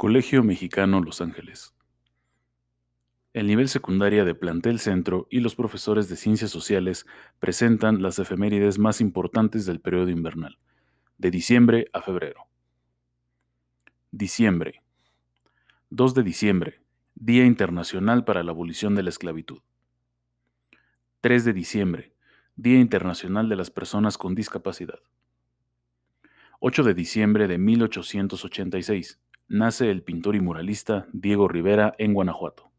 Colegio Mexicano Los Ángeles. El nivel secundaria de Plantel Centro y los profesores de Ciencias Sociales presentan las efemérides más importantes del periodo invernal, de diciembre a febrero. Diciembre. 2 de diciembre, Día Internacional para la Abolición de la Esclavitud. 3 de diciembre, Día Internacional de las Personas con Discapacidad. 8 de diciembre de 1886 nace el pintor y muralista Diego Rivera en Guanajuato.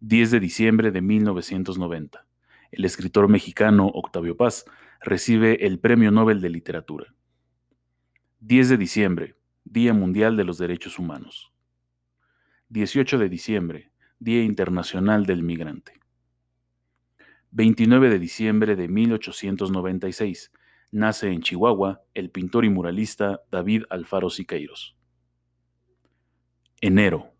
10 de diciembre de 1990. El escritor mexicano Octavio Paz recibe el Premio Nobel de Literatura. 10 de diciembre, Día Mundial de los Derechos Humanos. 18 de diciembre, Día Internacional del Migrante. 29 de diciembre de 1896. Nace en Chihuahua el pintor y muralista David Alfaro Siqueiros. Enero.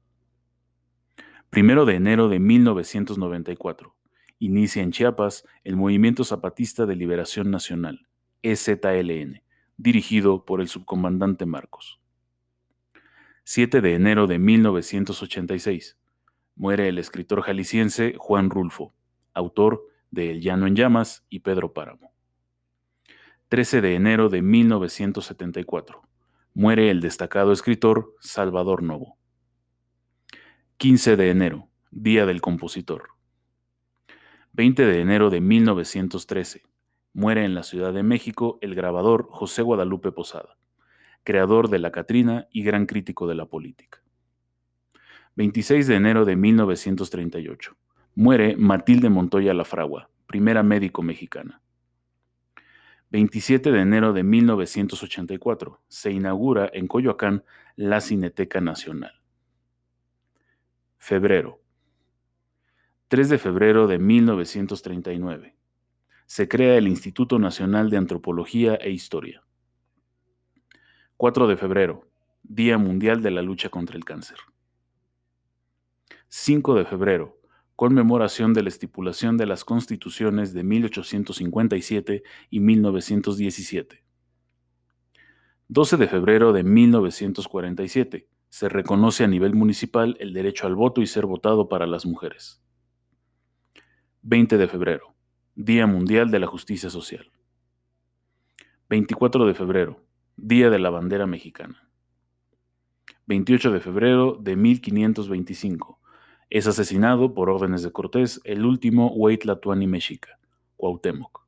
Primero de enero de 1994. Inicia en Chiapas el Movimiento Zapatista de Liberación Nacional, EZLN, dirigido por el subcomandante Marcos. 7 de enero de 1986. Muere el escritor jalisciense Juan Rulfo, autor de El Llano en Llamas y Pedro Páramo. 13 de enero de 1974. Muere el destacado escritor Salvador Novo. 15 de enero, Día del Compositor. 20 de enero de 1913. Muere en la Ciudad de México el grabador José Guadalupe Posada, creador de La Catrina y gran crítico de la política. 26 de enero de 1938. Muere Matilde Montoya Lafragua, primera médico mexicana. 27 de enero de 1984. Se inaugura en Coyoacán la Cineteca Nacional. Febrero. 3 de febrero de 1939. Se crea el Instituto Nacional de Antropología e Historia. 4 de febrero. Día Mundial de la Lucha contra el Cáncer. 5 de febrero. Conmemoración de la estipulación de las constituciones de 1857 y 1917. 12 de febrero de 1947 se reconoce a nivel municipal el derecho al voto y ser votado para las mujeres. 20 de febrero, Día Mundial de la Justicia Social. 24 de febrero, Día de la Bandera Mexicana. 28 de febrero de 1525. Es asesinado por órdenes de Cortés el último Huaytlatuani mexica, Cuauhtémoc.